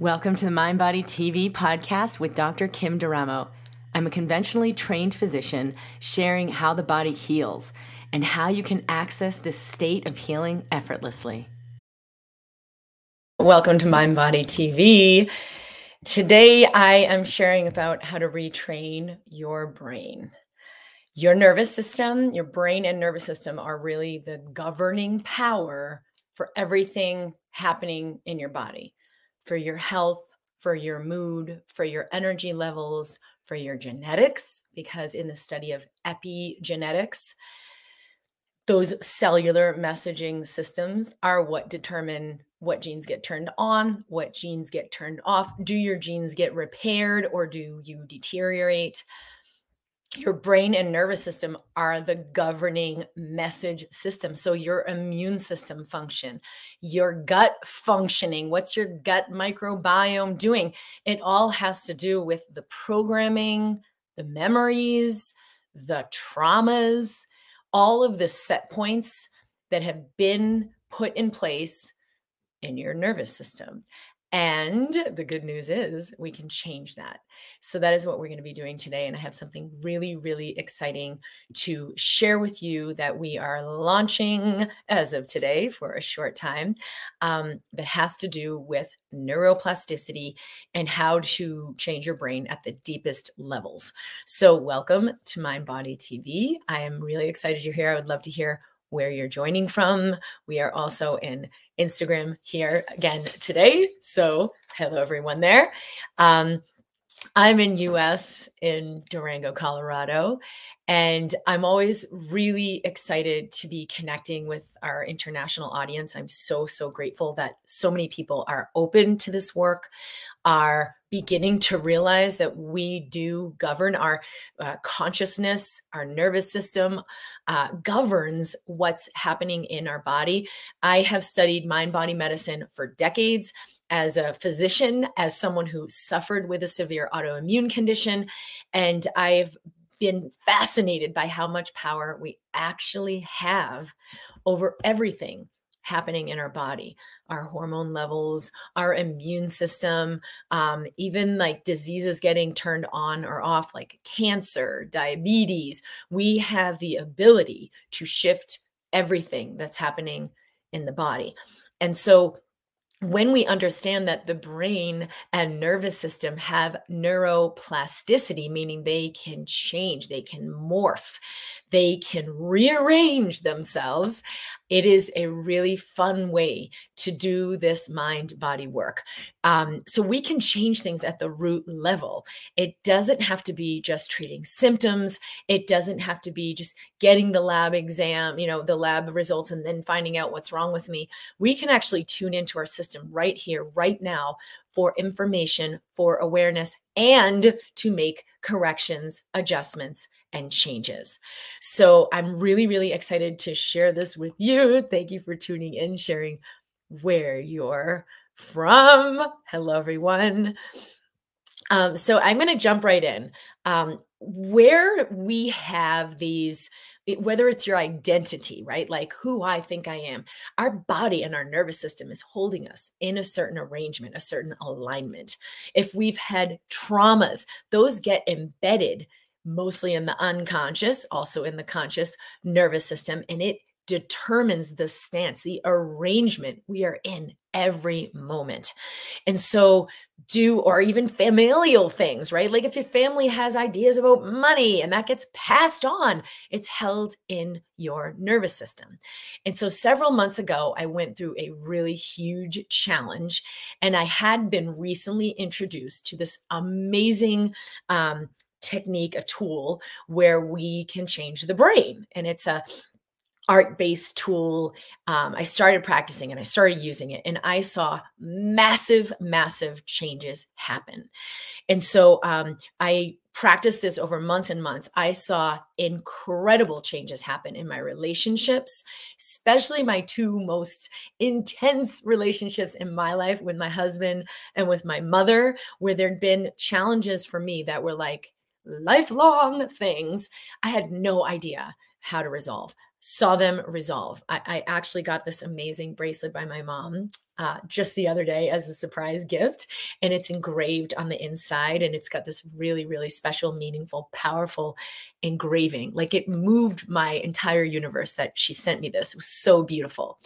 Welcome to the Mind Body TV podcast with Dr. Kim D'Eramo. I'm a conventionally trained physician sharing how the body heals and how you can access this state of healing effortlessly. Welcome to Mind Body TV. Today I am sharing about how to retrain your brain. Your nervous system, your brain and nervous system are really the governing power for everything happening in your body for your health, for your mood, for your energy levels, for your genetics, because in the study of epigenetics, those cellular messaging systems are what determine what genes get turned on, what genes get turned off. Do your genes get repaired or do you deteriorate? Your brain and nervous system are the governing message system. So, your immune system function, your gut functioning, what's your gut microbiome doing? It all has to do with the programming, the memories, the traumas, all of the set points that have been put in place in your nervous system. And the good news is we can change that. So, that is what we're going to be doing today. And I have something really, really exciting to share with you that we are launching as of today for a short time um, that has to do with neuroplasticity and how to change your brain at the deepest levels. So, welcome to Mind Body TV. I am really excited you're here. I would love to hear where you're joining from. We are also in Instagram here again today. So, hello everyone there. Um, I'm in US in Durango, Colorado, and I'm always really excited to be connecting with our international audience. I'm so so grateful that so many people are open to this work are beginning to realize that we do govern our uh, consciousness, our nervous system uh, governs what's happening in our body. I have studied mind body medicine for decades as a physician, as someone who suffered with a severe autoimmune condition, and I've been fascinated by how much power we actually have over everything happening in our body our hormone levels our immune system um, even like diseases getting turned on or off like cancer diabetes. We have the ability to shift everything that's happening in the body. And so when we understand that the brain and nervous system have neuroplasticity, meaning they can change, they can morph, they can rearrange themselves, it is a really fun way to do this mind body work. Um, so we can change things at the root level. It doesn't have to be just treating symptoms, it doesn't have to be just getting the lab exam, you know, the lab results, and then finding out what's wrong with me. We can actually tune into our system right here, right now for information, for awareness, and to make corrections, adjustments, and changes. So I'm really, really excited to share this with you. Thank you for tuning in, sharing where you're from. Hello, everyone. Um, so I'm going to jump right in. Um, where we have these whether it's your identity, right? Like who I think I am, our body and our nervous system is holding us in a certain arrangement, a certain alignment. If we've had traumas, those get embedded mostly in the unconscious, also in the conscious nervous system, and it determines the stance, the arrangement we are in every moment. And so, do or even familial things, right? Like if your family has ideas about money and that gets passed on, it's held in your nervous system. And so, several months ago, I went through a really huge challenge, and I had been recently introduced to this amazing um, technique, a tool where we can change the brain. And it's a art based tool. Um, I started practicing and I started using it, and I saw massive, massive changes happen. And so um, I practiced this over months and months. I saw incredible changes happen in my relationships, especially my two most intense relationships in my life with my husband and with my mother, where there'd been challenges for me that were like, lifelong things I had no idea how to resolve saw them resolve. I, I, actually got this amazing bracelet by my mom uh, just the other day as a surprise gift. And it's engraved on the inside. And it's got this really, really special, meaningful, powerful engraving. Like it moved my entire universe that she sent me this. It was so beautiful.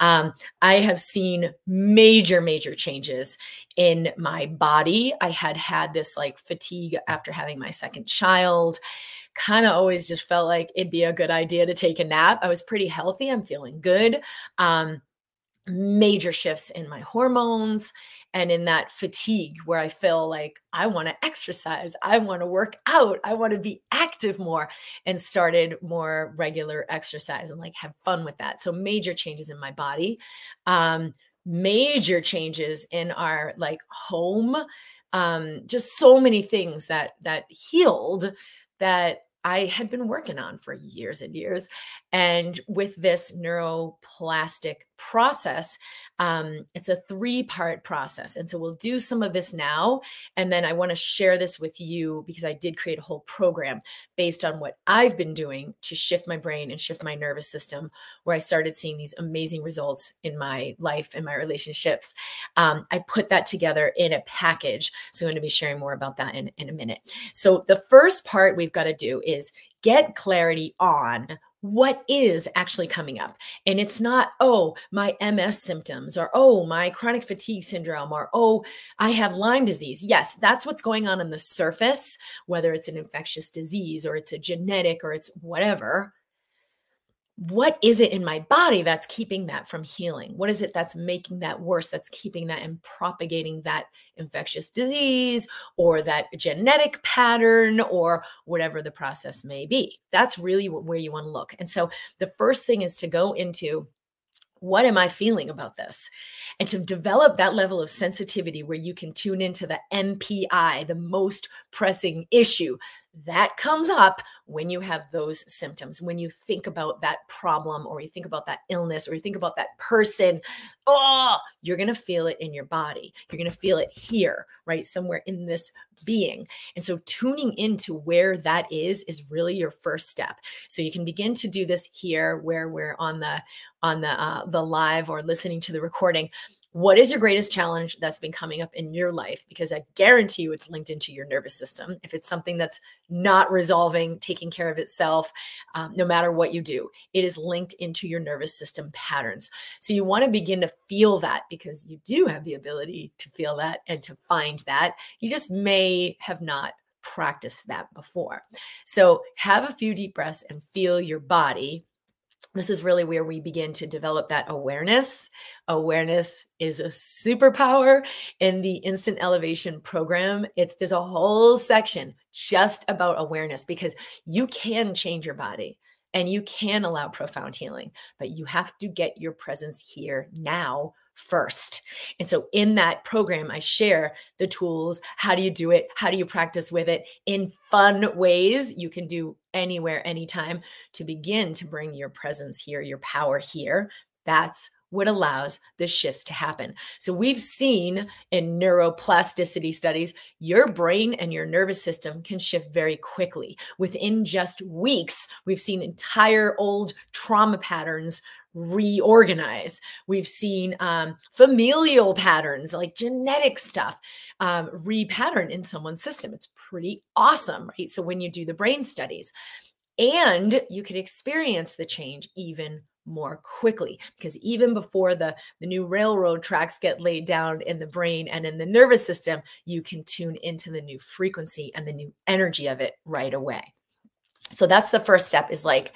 Um, I have seen major, major changes in my body. I had had this like fatigue after having my second child kind of always just felt like it'd be a good idea to take a nap. I was pretty healthy. I'm feeling good. Um, major shifts in my hormones and in that fatigue where I feel like I want to exercise, I want to work out, I want to be active more, and started more regular exercise and like have fun with that. So, major changes in my body, um, major changes in our like home, um, just so many things that that healed that I had been working on for years and years. And with this neuroplastic process, um, it's a three part process. And so we'll do some of this now. And then I want to share this with you because I did create a whole program based on what I've been doing to shift my brain and shift my nervous system, where I started seeing these amazing results in my life and my relationships. Um, I put that together in a package. So I'm going to be sharing more about that in, in a minute. So the first part we've got to do is get clarity on what is actually coming up. And it's not, oh, my MS symptoms or, oh, my chronic fatigue syndrome or, oh, I have Lyme disease. Yes, that's what's going on on the surface, whether it's an infectious disease or it's a genetic or it's whatever what is it in my body that's keeping that from healing? What is it that's making that worse, that's keeping that and propagating that infectious disease or that genetic pattern or whatever the process may be? That's really where you want to look. And so the first thing is to go into what am I feeling about this? And to develop that level of sensitivity where you can tune into the MPI, the most pressing issue, that comes up when you have those symptoms when you think about that problem or you think about that illness or you think about that person oh you're going to feel it in your body. You're going to feel it here right somewhere in this being. And so tuning into where that is is really your first step. So you can begin to do this here where we're on the on the uh, the live or listening to the recording what is your greatest challenge that's been coming up in your life? Because I guarantee you it's linked into your nervous system. If it's something that's not resolving, taking care of itself, um, no matter what you do, it is linked into your nervous system patterns. So you want to begin to feel that because you do have the ability to feel that and to find that. You just may have not practiced that before. So have a few deep breaths and feel your body this is really where we begin to develop that awareness. Awareness is a superpower in the instant elevation program. It's there's a whole section just about awareness because you can change your body and you can allow profound healing, but you have to get your presence here now first. And so in that program, I share the tools. How do you do it? How do you practice with it in fun ways you can do anywhere, anytime to begin to bring your presence here, your power here? That's what allows the shifts to happen. So we've seen in neuroplasticity studies, your brain and your nervous system can shift very quickly. Within just weeks, we've seen entire old trauma patterns reorganize. We've seen um, familial patterns, like genetic stuff, um, repattern in someone's system. It's pretty awesome, right? So when you do the brain studies, and you can experience the change even more quickly because even before the the new railroad tracks get laid down in the brain and in the nervous system you can tune into the new frequency and the new energy of it right away so that's the first step is like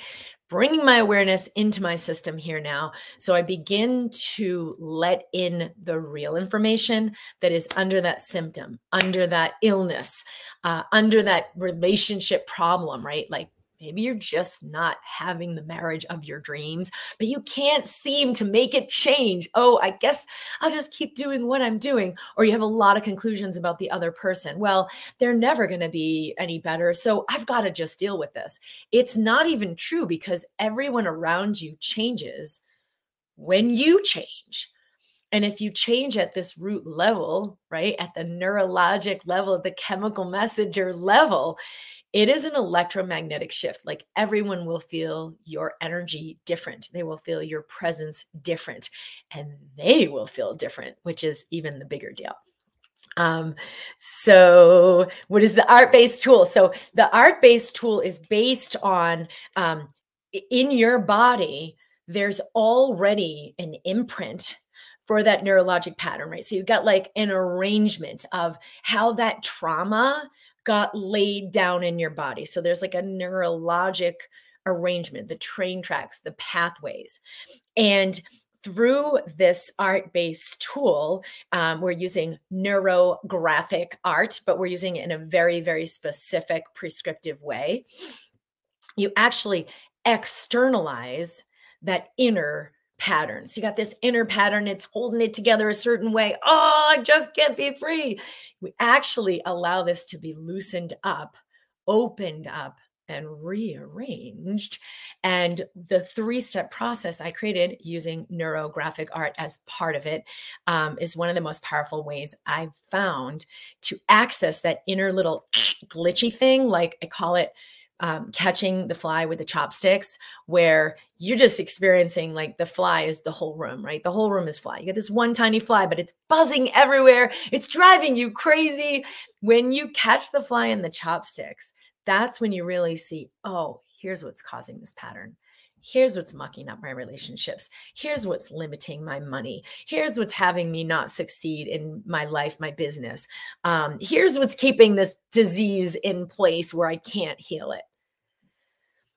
bringing my awareness into my system here now. So I begin to let in the real information that is under that symptom, under that illness, uh, under that relationship problem, right? Like Maybe you're just not having the marriage of your dreams, but you can't seem to make it change. Oh, I guess I'll just keep doing what I'm doing. Or you have a lot of conclusions about the other person. Well, they're never going to be any better. So I've got to just deal with this. It's not even true because everyone around you changes when you change. And if you change at this root level, right, at the neurologic level, at the chemical messenger level, it is an electromagnetic shift. Like everyone will feel your energy different. They will feel your presence different, and they will feel different, which is even the bigger deal. Um, so, what is the art based tool? So, the art based tool is based on um, in your body, there's already an imprint for that neurologic pattern, right? So, you've got like an arrangement of how that trauma got laid down in your body. So there's like a neurologic arrangement, the train tracks, the pathways. And through this art based tool, um, we're using neurographic art, but we're using it in a very, very specific prescriptive way. You actually externalize that inner patterns. You got this inner pattern, it's holding it together a certain way. Oh, I just can't be free. We actually allow this to be loosened up, opened up, and rearranged. And the three step process I created using neurographic art as part of it um, is one of the most powerful ways I've found to access that inner little glitchy thing. Like I call it um, catching the fly with the chopsticks, where you're just experiencing like the fly is the whole room, right? The whole room is fly. You get this one tiny fly, but it's buzzing everywhere. It's driving you crazy. When you catch the fly in the chopsticks, that's when you really see, oh, here's what's causing this pattern. Here's what's mucking up my relationships. Here's what's limiting my money. Here's what's having me not succeed in my life, my business. Um, here's what's keeping this disease in place where I can't heal it.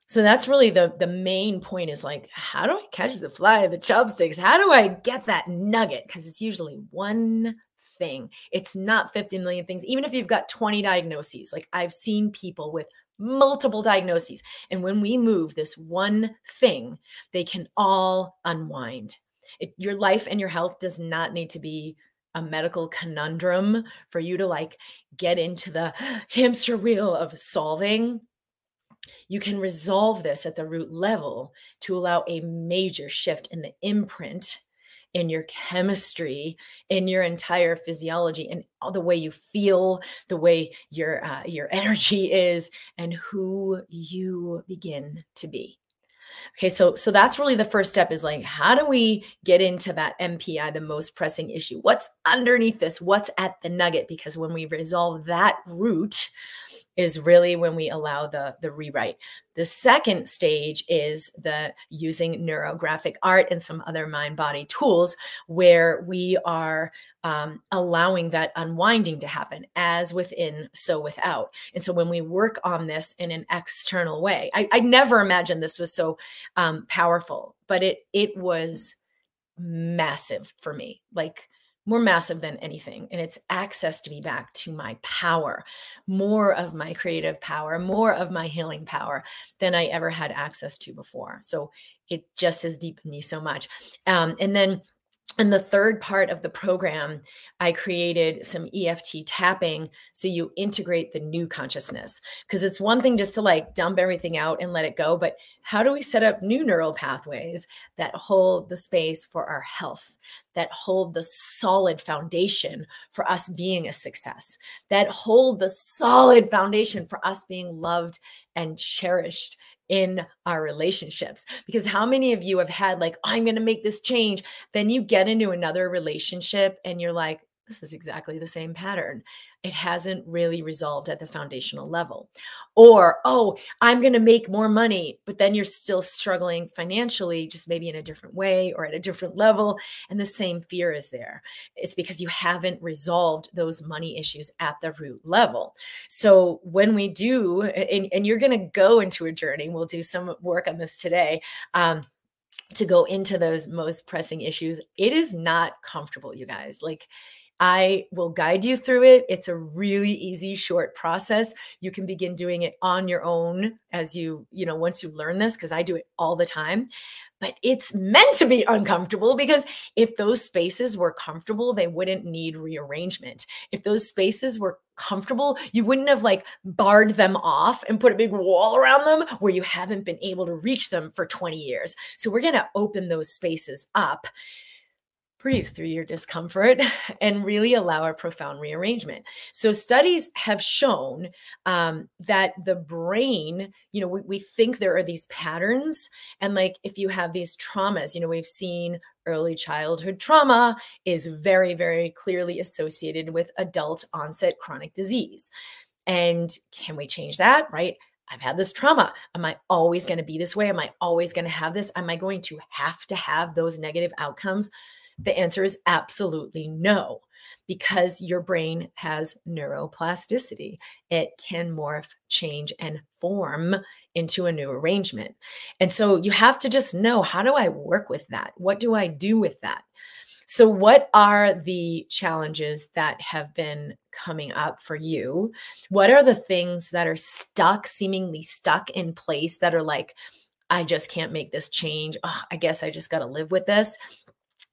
So that's really the the main point is like, how do I catch the fly, the chopsticks? How do I get that nugget? Because it's usually one thing. It's not 50 million things. Even if you've got 20 diagnoses, like I've seen people with multiple diagnoses. And when we move this one thing, they can all unwind. It, your life and your health does not need to be a medical conundrum for you to like get into the hamster wheel of solving. You can resolve this at the root level to allow a major shift in the imprint in your chemistry, in your entire physiology, and all the way you feel, the way your uh, your energy is, and who you begin to be. Okay, so so that's really the first step is like how do we get into that MPI, the most pressing issue? What's underneath this? What's at the nugget? Because when we resolve that root, is really when we allow the the rewrite. The second stage is the using neurographic art and some other mind body tools where we are um, allowing that unwinding to happen as within, so without. And so when we work on this in an external way, I, I never imagined this was so um, powerful, but it it was massive for me. Like more massive than anything. And it's access to me back to my power, more of my creative power, more of my healing power than I ever had access to before. So it just has deepened me so much. Um, and then in the third part of the program, I created some EFT tapping so you integrate the new consciousness. Because it's one thing just to like dump everything out and let it go, but how do we set up new neural pathways that hold the space for our health, that hold the solid foundation for us being a success, that hold the solid foundation for us being loved and cherished in our relationships. Because how many of you have had, like, I'm going to make this change? Then you get into another relationship and you're like, this is exactly the same pattern it hasn't really resolved at the foundational level. Or, oh, I'm going to make more money, but then you're still struggling financially, just maybe in a different way or at a different level. And the same fear is there. It's because you haven't resolved those money issues at the root level. So when we do, and, and you're going to go into a journey, we'll do some work on this today. Um, to go into those most pressing issues, it is not comfortable, you guys. Like, I will guide you through it. It's a really easy, short process. You can begin doing it on your own as you, you know, once you learn this, because I do it all the time. But it's meant to be uncomfortable because if those spaces were comfortable, they wouldn't need rearrangement. If those spaces were comfortable, you wouldn't have like barred them off and put a big wall around them where you haven't been able to reach them for 20 years. So we're going to open those spaces up breathe through your discomfort and really allow a profound rearrangement. So, studies have shown um, that the brain, you know, we, we think there are these patterns. And like if you have these traumas, you know, we've seen early childhood trauma is very, very clearly associated with adult onset chronic disease. And can we change that? Right. I've had this trauma. Am I always going to be this way? Am I always going to have this? Am I going to have to have those negative outcomes? The answer is absolutely no, because your brain has neuroplasticity. It can morph, change, and form into a new arrangement. And so you have to just know how do I work with that? What do I do with that? So, what are the challenges that have been coming up for you? What are the things that are stuck, seemingly stuck in place that are like, I just can't make this change. Oh, I guess I just got to live with this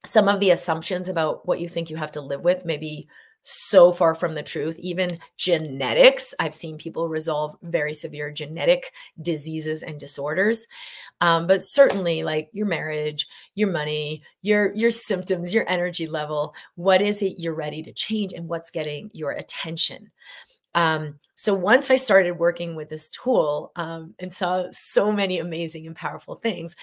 some of the assumptions about what you think you have to live with maybe so far from the truth. Even genetics, I've seen people resolve very severe genetic diseases and disorders. Um, but certainly, like your marriage, your money, your your symptoms, your energy level. What is it you're ready to change, and what's getting your attention? Um, so once I started working with this tool um, and saw so many amazing and powerful things,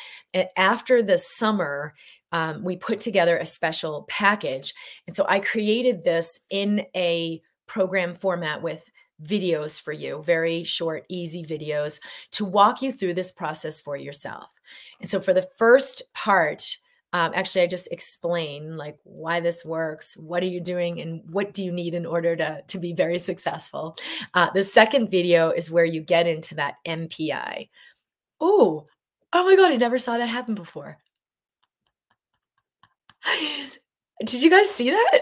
after the summer, um, we put together a special package. And so I created this in a program format with videos for you, very short, easy videos to walk you through this process for yourself. And so for the first part, um, actually i just explain like why this works what are you doing and what do you need in order to, to be very successful uh, the second video is where you get into that mpi oh oh my god i never saw that happen before did you guys see that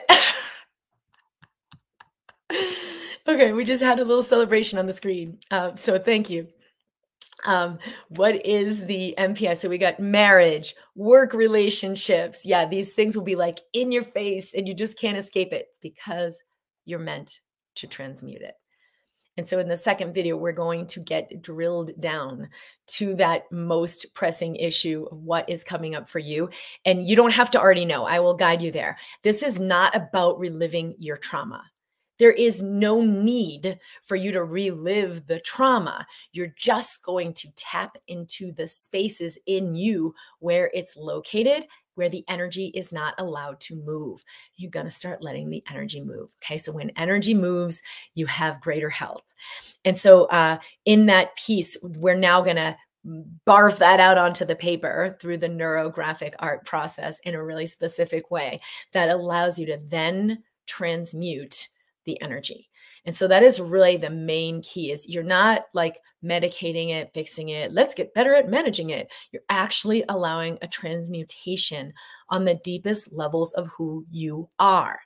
okay we just had a little celebration on the screen uh, so thank you um, what is the MPI? So we got marriage, work relationships. Yeah, these things will be like in your face and you just can't escape it. It's because you're meant to transmute it. And so in the second video, we're going to get drilled down to that most pressing issue of what is coming up for you. And you don't have to already know, I will guide you there. This is not about reliving your trauma. There is no need for you to relive the trauma. You're just going to tap into the spaces in you where it's located, where the energy is not allowed to move. You're going to start letting the energy move. Okay. So when energy moves, you have greater health. And so uh, in that piece, we're now going to barf that out onto the paper through the neurographic art process in a really specific way that allows you to then transmute the energy. And so that is really the main key is you're not like medicating it, fixing it. Let's get better at managing it. You're actually allowing a transmutation on the deepest levels of who you are.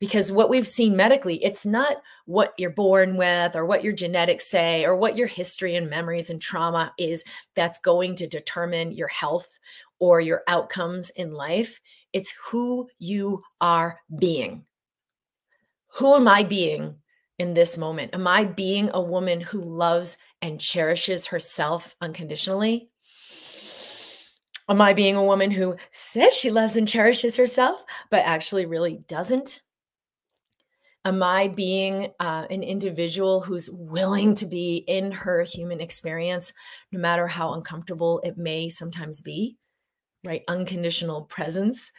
Because what we've seen medically, it's not what you're born with or what your genetics say or what your history and memories and trauma is that's going to determine your health or your outcomes in life. It's who you are being who am I being in this moment? Am I being a woman who loves and cherishes herself unconditionally? Am I being a woman who says she loves and cherishes herself, but actually really doesn't? Am I being uh, an individual who's willing to be in her human experience, no matter how uncomfortable it may sometimes be? Right? Unconditional presence.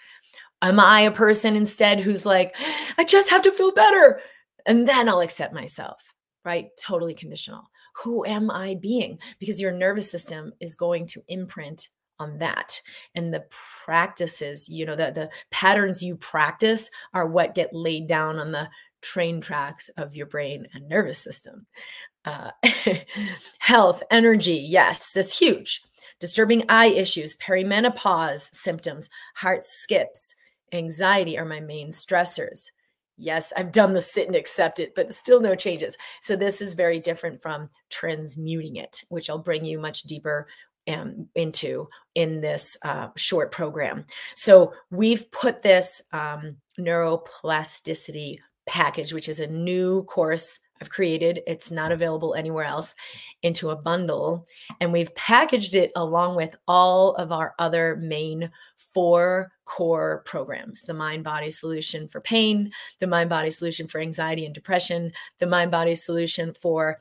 Am I a person instead who's like, I just have to feel better and then I'll accept myself, right? Totally conditional. Who am I being? Because your nervous system is going to imprint on that. And the practices, you know, the, the patterns you practice are what get laid down on the train tracks of your brain and nervous system. Uh, health, energy, yes, that's huge. Disturbing eye issues, perimenopause symptoms, heart skips, anxiety are my main stressors. Yes, I've done the sit and accept it, but still no changes. So this is very different from transmuting it, which I'll bring you much deeper um, into in this uh, short program. So we've put this um, neuroplasticity package, which is a new course I've created, it's not available anywhere else, into a bundle. And we've packaged it along with all of our other main four core programs the mind body solution for pain, the mind body solution for anxiety and depression, the mind body solution for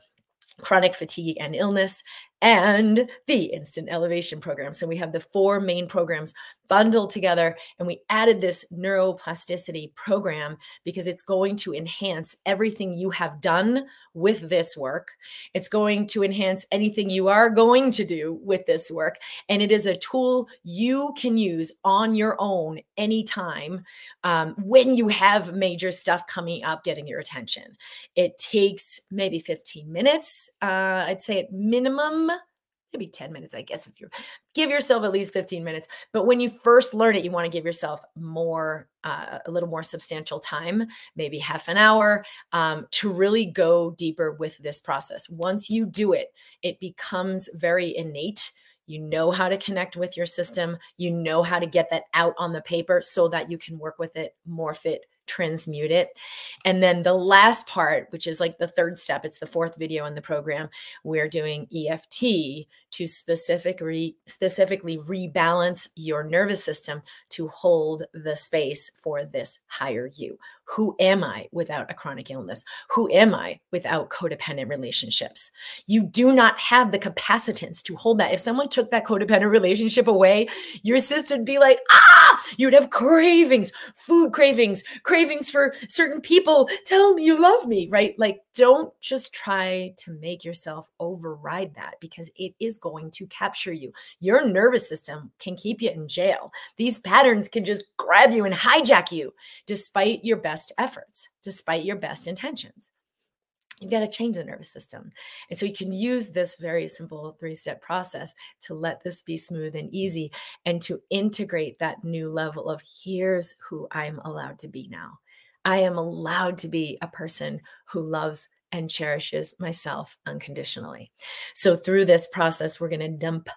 chronic fatigue and illness, and the instant elevation program. So we have the four main programs bundled together and we added this neuroplasticity program because it's going to enhance everything you have done with this work. It's going to enhance anything you are going to do with this work. And it is a tool you can use on your own anytime um, when you have major stuff coming up getting your attention. It takes maybe 15 minutes, uh, I'd say at minimum maybe 10 minutes, I guess, if you give yourself at least 15 minutes. But when you first learn it, you want to give yourself more, uh, a little more substantial time, maybe half an hour, um, to really go deeper with this process. Once you do it, it becomes very innate. You know how to connect with your system. You know how to get that out on the paper so that you can work with it, morph it, transmute it. And then the last part, which is like the third step, it's the fourth video in the program, we're doing EFT to specifically specifically rebalance your nervous system to hold the space for this higher you. Who am I without a chronic illness? Who am I without codependent relationships? You do not have the capacitance to hold that. If someone took that codependent relationship away, your system would be like, ah, you'd have cravings, food cravings, cravings for certain people. Tell me you love me, right? Like, don't just try to make yourself override that because it is going to capture you. Your nervous system can keep you in jail. These patterns can just grab you and hijack you despite your best efforts, despite your best intentions. You've got to change the nervous system. And so you can use this very simple three step process to let this be smooth and easy and to integrate that new level of here's who I'm allowed to be now. I am allowed to be a person who loves and cherishes myself unconditionally. So, through this process, we're going to dump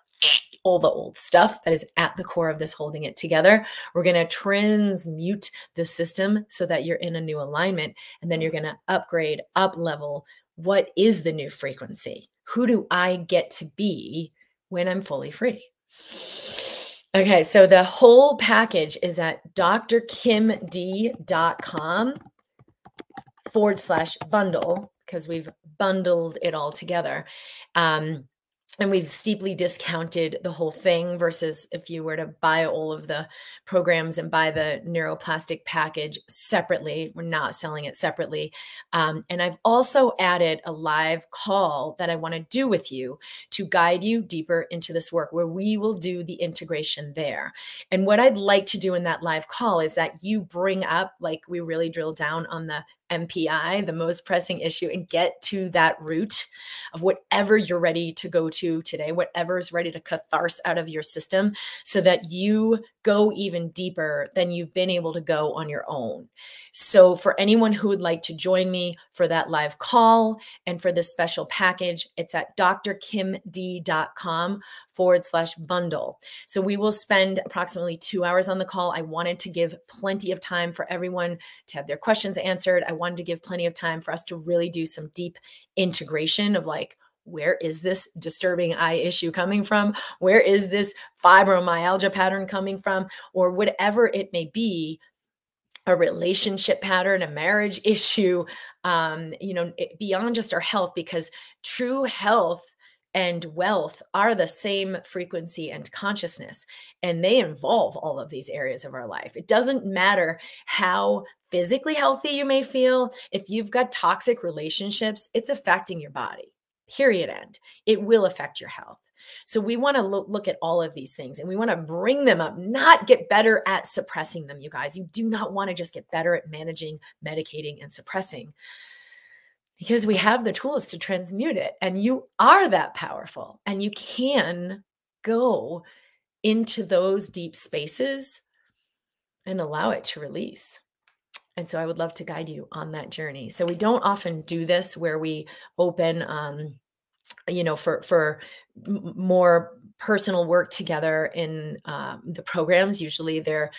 all the old stuff that is at the core of this holding it together. We're going to transmute the system so that you're in a new alignment. And then you're going to upgrade, up level. What is the new frequency? Who do I get to be when I'm fully free? Okay, so the whole package is at drkimd.com forward slash bundle because we've bundled it all together. Um, and we've steeply discounted the whole thing versus if you were to buy all of the programs and buy the neuroplastic package separately we're not selling it separately. Um, and i've also added a live call that i want to do with you to guide you deeper into this work where we will do the integration there. And what i'd like to do in that live call is that you bring up like we really drill down on the MPI, the most pressing issue, and get to that root of whatever you're ready to go to today, whatever is ready to catharsis out of your system, so that you go even deeper than you've been able to go on your own. So, for anyone who would like to join me for that live call and for this special package, it's at drkimd.com forward slash bundle. So, we will spend approximately two hours on the call. I wanted to give plenty of time for everyone to have their questions answered. I wanted to give plenty of time for us to really do some deep integration of like, where is this disturbing eye issue coming from? Where is this fibromyalgia pattern coming from? Or whatever it may be, a relationship pattern, a marriage issue, um, you know, it, beyond just our health, because true health and wealth are the same frequency and consciousness, and they involve all of these areas of our life. It doesn't matter how physically healthy you may feel, if you've got toxic relationships, it's affecting your body period end. It will affect your health. So we want to look, look at all of these things and we want to bring them up, not get better at suppressing them, you guys. You do not want to just get better at managing, medicating, and suppressing because we have the tools to transmute it. And you are that powerful and you can go into those deep spaces and allow it to release. And so I would love to guide you on that journey. So we don't often do this where we open, um, you know, for for more personal work together in um, the programs. Usually they're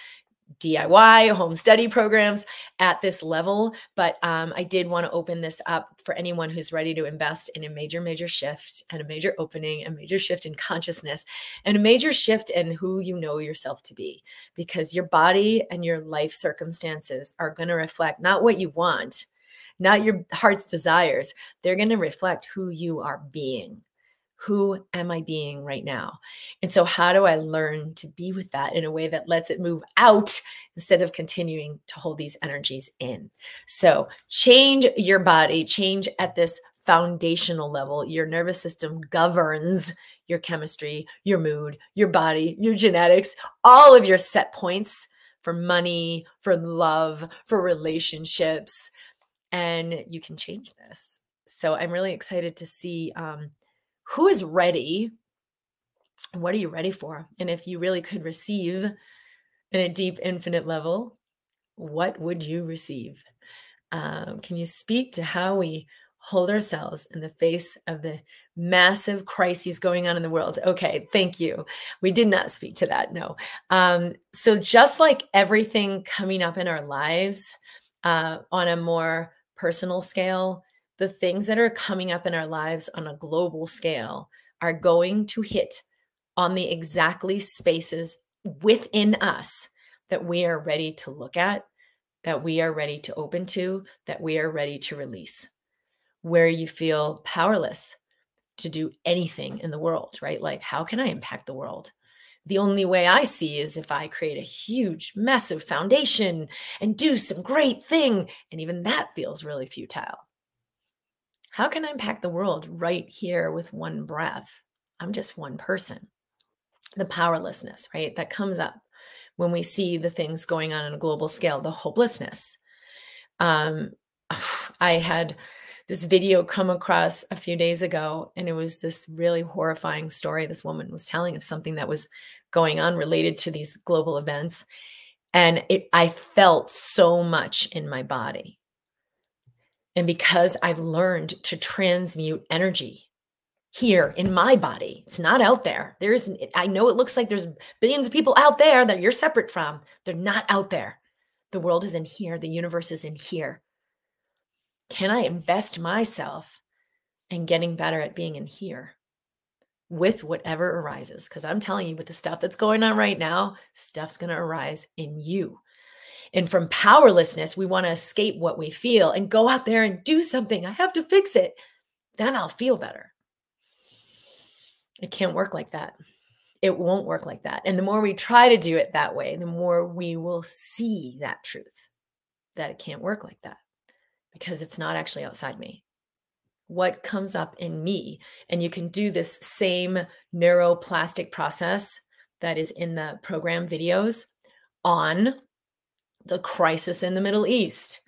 DIY home study programs at this level, but um, I did want to open this up for anyone who's ready to invest in a major, major shift and a major opening, a major shift in consciousness, and a major shift in who you know yourself to be. Because your body and your life circumstances are going to reflect not what you want, not your heart's desires, they're going to reflect who you are being who am I being right now? And so, how do I learn to be with that in a way that lets it move out instead of continuing to hold these energies in? So, change your body, change at this foundational level. Your nervous system governs your chemistry, your mood, your body, your genetics, all of your set points for money, for love, for relationships. And you can change this. So, I'm really excited to see. Um, who is ready? What are you ready for? And if you really could receive in a deep, infinite level, what would you receive? Um, can you speak to how we hold ourselves in the face of the massive crises going on in the world? Okay, thank you. We did not speak to that, no. Um, so, just like everything coming up in our lives uh, on a more personal scale, the things that are coming up in our lives on a global scale are going to hit on the exactly spaces within us that we are ready to look at, that we are ready to open to, that we are ready to release. Where you feel powerless to do anything in the world, right? Like, how can I impact the world? The only way I see is if I create a huge, massive foundation and do some great thing. And even that feels really futile. How can I impact the world right here with one breath? I'm just one person. The powerlessness, right? That comes up when we see the things going on on a global scale, the hopelessness. Um, I had this video come across a few days ago, and it was this really horrifying story this woman was telling of something that was going on related to these global events. And it, I felt so much in my body and because I've learned to transmute energy here in my body, it's not out there. There's, I know it looks like there's billions of people out there that you're separate from. They're not out there. The world is in here, the universe is in here. Can I invest myself in getting better at being in here with whatever arises? Because I'm telling you, with the stuff that's going on right now, stuff's going to arise in you. And from powerlessness, we want to escape what we feel and go out there and do something. I have to fix it. Then I'll feel better. It can't work like that. It won't work like that. And the more we try to do it that way, the more we will see that truth that it can't work like that because it's not actually outside me. What comes up in me? And you can do this same neuroplastic process that is in the program videos on the crisis in the Middle East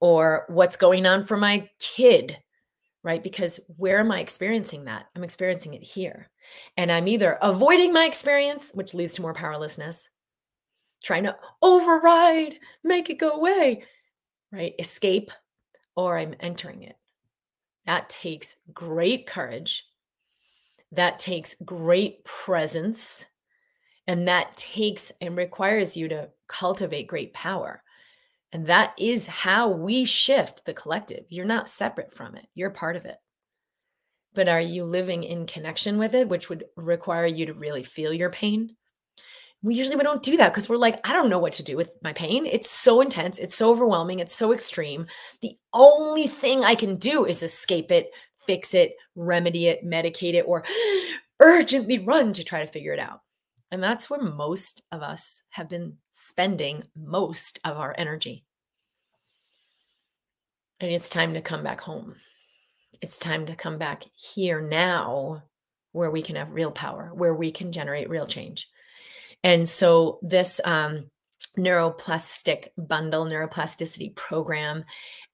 or what's going on for my kid, right? Because where am I experiencing that? I'm experiencing it here. And I'm either avoiding my experience, which leads to more powerlessness, trying to override, make it go away, right? Escape, or I'm entering it. That takes great courage. That takes great presence and that takes and requires you to cultivate great power. And that is how we shift the collective. You're not separate from it, you're part of it. But are you living in connection with it, which would require you to really feel your pain? We usually we don't do that because we're like, I don't know what to do with my pain. It's so intense, it's so overwhelming, it's so extreme. The only thing I can do is escape it, fix it, remedy it, medicate it, or urgently run to try to figure it out. And that's where most of us have been spending most of our energy. And it's time to come back home. It's time to come back here now where we can have real power, where we can generate real change. And so this um, neuroplastic bundle, neuroplasticity program,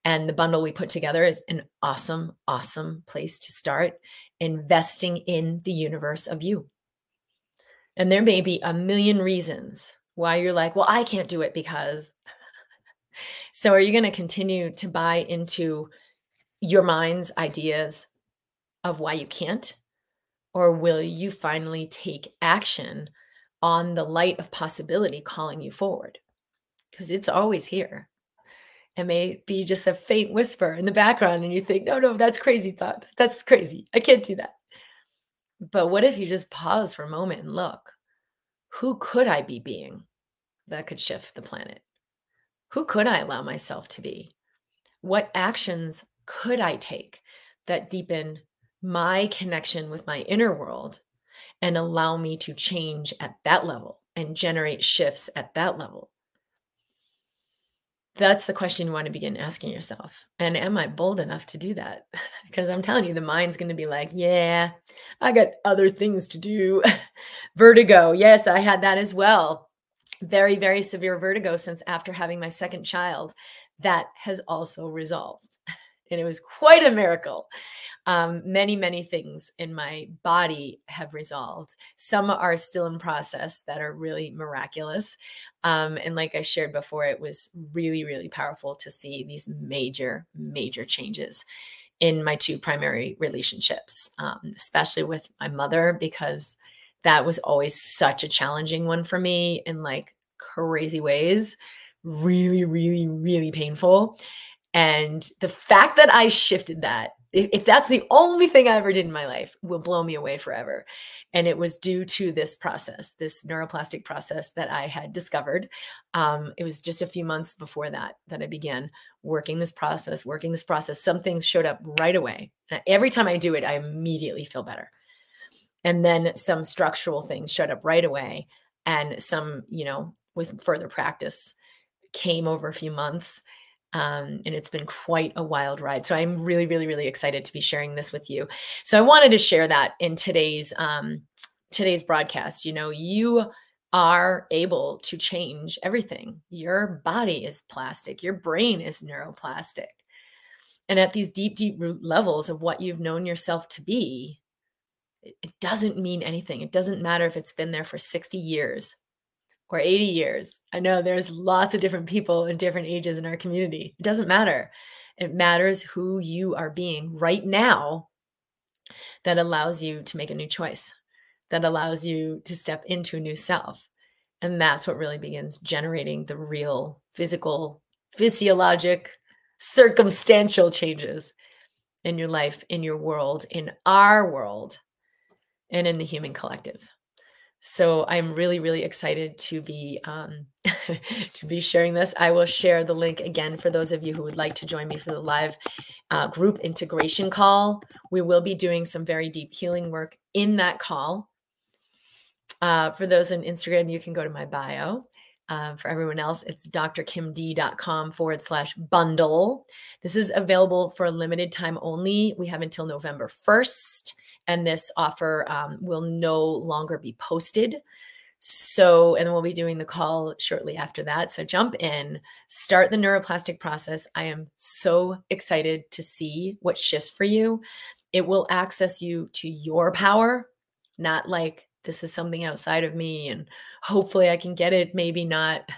and the bundle we put together is an awesome, awesome place to start investing in the universe of you and there may be a million reasons why you're like, well, I can't do it because. so, are you going to continue to buy into your mind's ideas of why you can't? Or will you finally take action on the light of possibility calling you forward because it's always here. It may be just a faint whisper in the background, and you think, no, no, that's crazy thought. That's crazy. I can't do that. But what if you just pause for a moment and look? Who could I be being that could shift the planet? Who could I allow myself to be? What actions could I take that deepen my connection with my inner world and allow me to change at that level and generate shifts at that level? That's the question you want to begin asking yourself. And am I bold enough to do that? because I'm telling you, the mind's going to be like, yeah, I got other things to do. vertigo. Yes, I had that as well. Very, very severe vertigo since after having my second child. That has also resolved. And it was quite a miracle. Um, many, many things in my body have resolved. Some are still in process that are really miraculous. Um, and like I shared before, it was really, really powerful to see these major, major changes in my two primary relationships, um, especially with my mother, because that was always such a challenging one for me in like crazy ways. Really, really, really painful. And the fact that I shifted that, if, that's the only thing I ever did in my life, will blow me away forever. And it was due to this process, this neuroplastic process that I had discovered. Um, it was just a few months before that that I began working this process, working this process. Some things showed up right away. And every time I do it, I immediately feel better. And then some structural things showed up right away. And some, you know, with further practice came over a few months um, and it's been quite a wild ride. So I'm really, really, really excited to be sharing this with you. So I wanted to share that in today's um, today's broadcast. You know, you are able to change everything. Your body is plastic. Your brain is neuroplastic. And at these deep, deep root levels of what you've known yourself to be, it doesn't mean anything. It doesn't matter if it's been there for 60 years or 80 years. I know there's lots of different people in different ages in our community. It doesn't matter. It matters who you are being right now that allows you to make a new choice, that allows you to step into a new self. And that's what really begins generating the real physical, physiologic, circumstantial changes in your life, in your world, in our world, and in the human collective so i'm really really excited to be um, to be sharing this. I will share the link again for those of you who would like to join me for the live uh, group integration call. We will be doing some very deep healing work in that call. Uh, for those on instagram you can go to my bio. Uh, for everyone else, it's drkimd.com forward slash bundle. This is available for a limited time only. We have until November 1st and this offer um, will no longer be posted. So, and we'll be doing the call shortly after that. So, jump in, start the neuroplastic process. I am so excited to see what shifts for you. It will access you to your power, not like this is something outside of me and hopefully I can get it, maybe not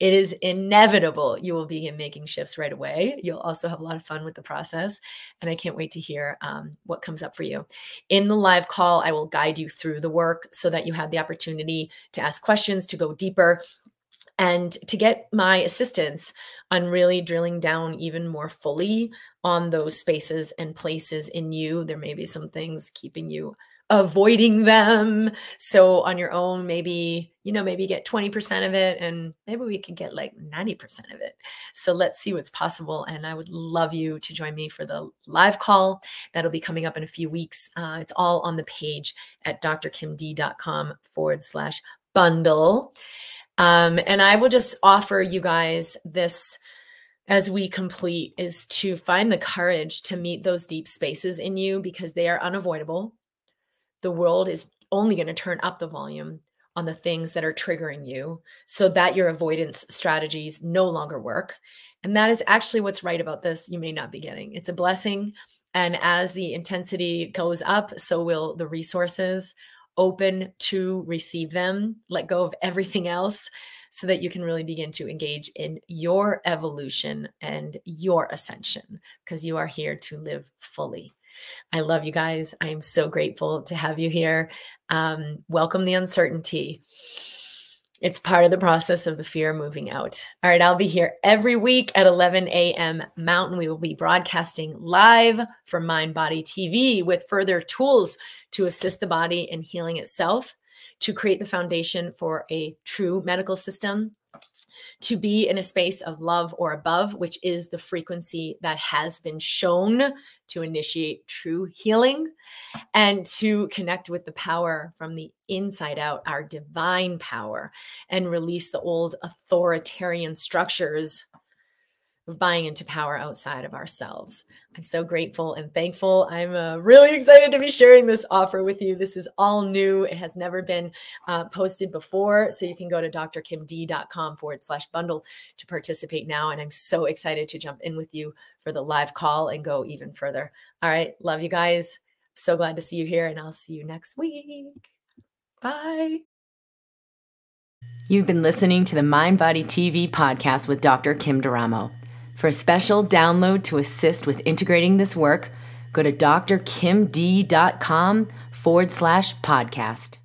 it is inevitable you will begin making shifts right away. You'll also have a lot of fun with the process. And I can't wait to hear um, what comes up for you. In the live call, I will guide you through the work so that you have the opportunity to ask questions, to go deeper, and to get my assistance on really drilling down even more fully on those spaces and places in you. There may be some things keeping you avoiding them. So on your own, maybe, you know, maybe get 20% of it and maybe we could get like 90% of it. So let's see what's possible. And I would love you to join me for the live call that'll be coming up in a few weeks. Uh, it's all on the page at drkimd.com forward slash bundle. Um, and I will just offer you guys this as we complete is to find the courage to meet those deep spaces in you because they are unavoidable the world is only going to turn up the volume on the things that are triggering you so that your avoidance strategies no longer work. And that is actually what's right about this. You may not be getting it's a blessing. And as the intensity goes up, so will the resources open to receive them, let go of everything else so that you can really begin to engage in your evolution and your ascension because you are here to live fully. I love you guys. I am so grateful to have you here. Um, welcome the uncertainty. It's part of the process of the fear moving out. All right, I'll be here every week at 11 a.m. Mountain. We will be broadcasting live from Mind Body TV with further tools to assist the body in healing itself, to create the foundation for a true medical system to be in a space of love or above, which is the frequency that has been shown to initiate true healing and to connect with the power from the inside out, our divine power, and release the old authoritarian structures of buying into power outside of ourselves. I'm so grateful and thankful. I'm uh, really excited to be sharing this offer with you. This is all new, it has never been uh, posted before. So you can go to drkimd.com forward slash bundle to participate now. And I'm so excited to jump in with you for the live call and go even further. All right. Love you guys. So glad to see you here, and I'll see you next week. Bye. You've been listening to the Mind Body TV podcast with Dr. Kim D'Eramo. For a special download to assist with integrating this work, go to drkimd.com forward slash podcast.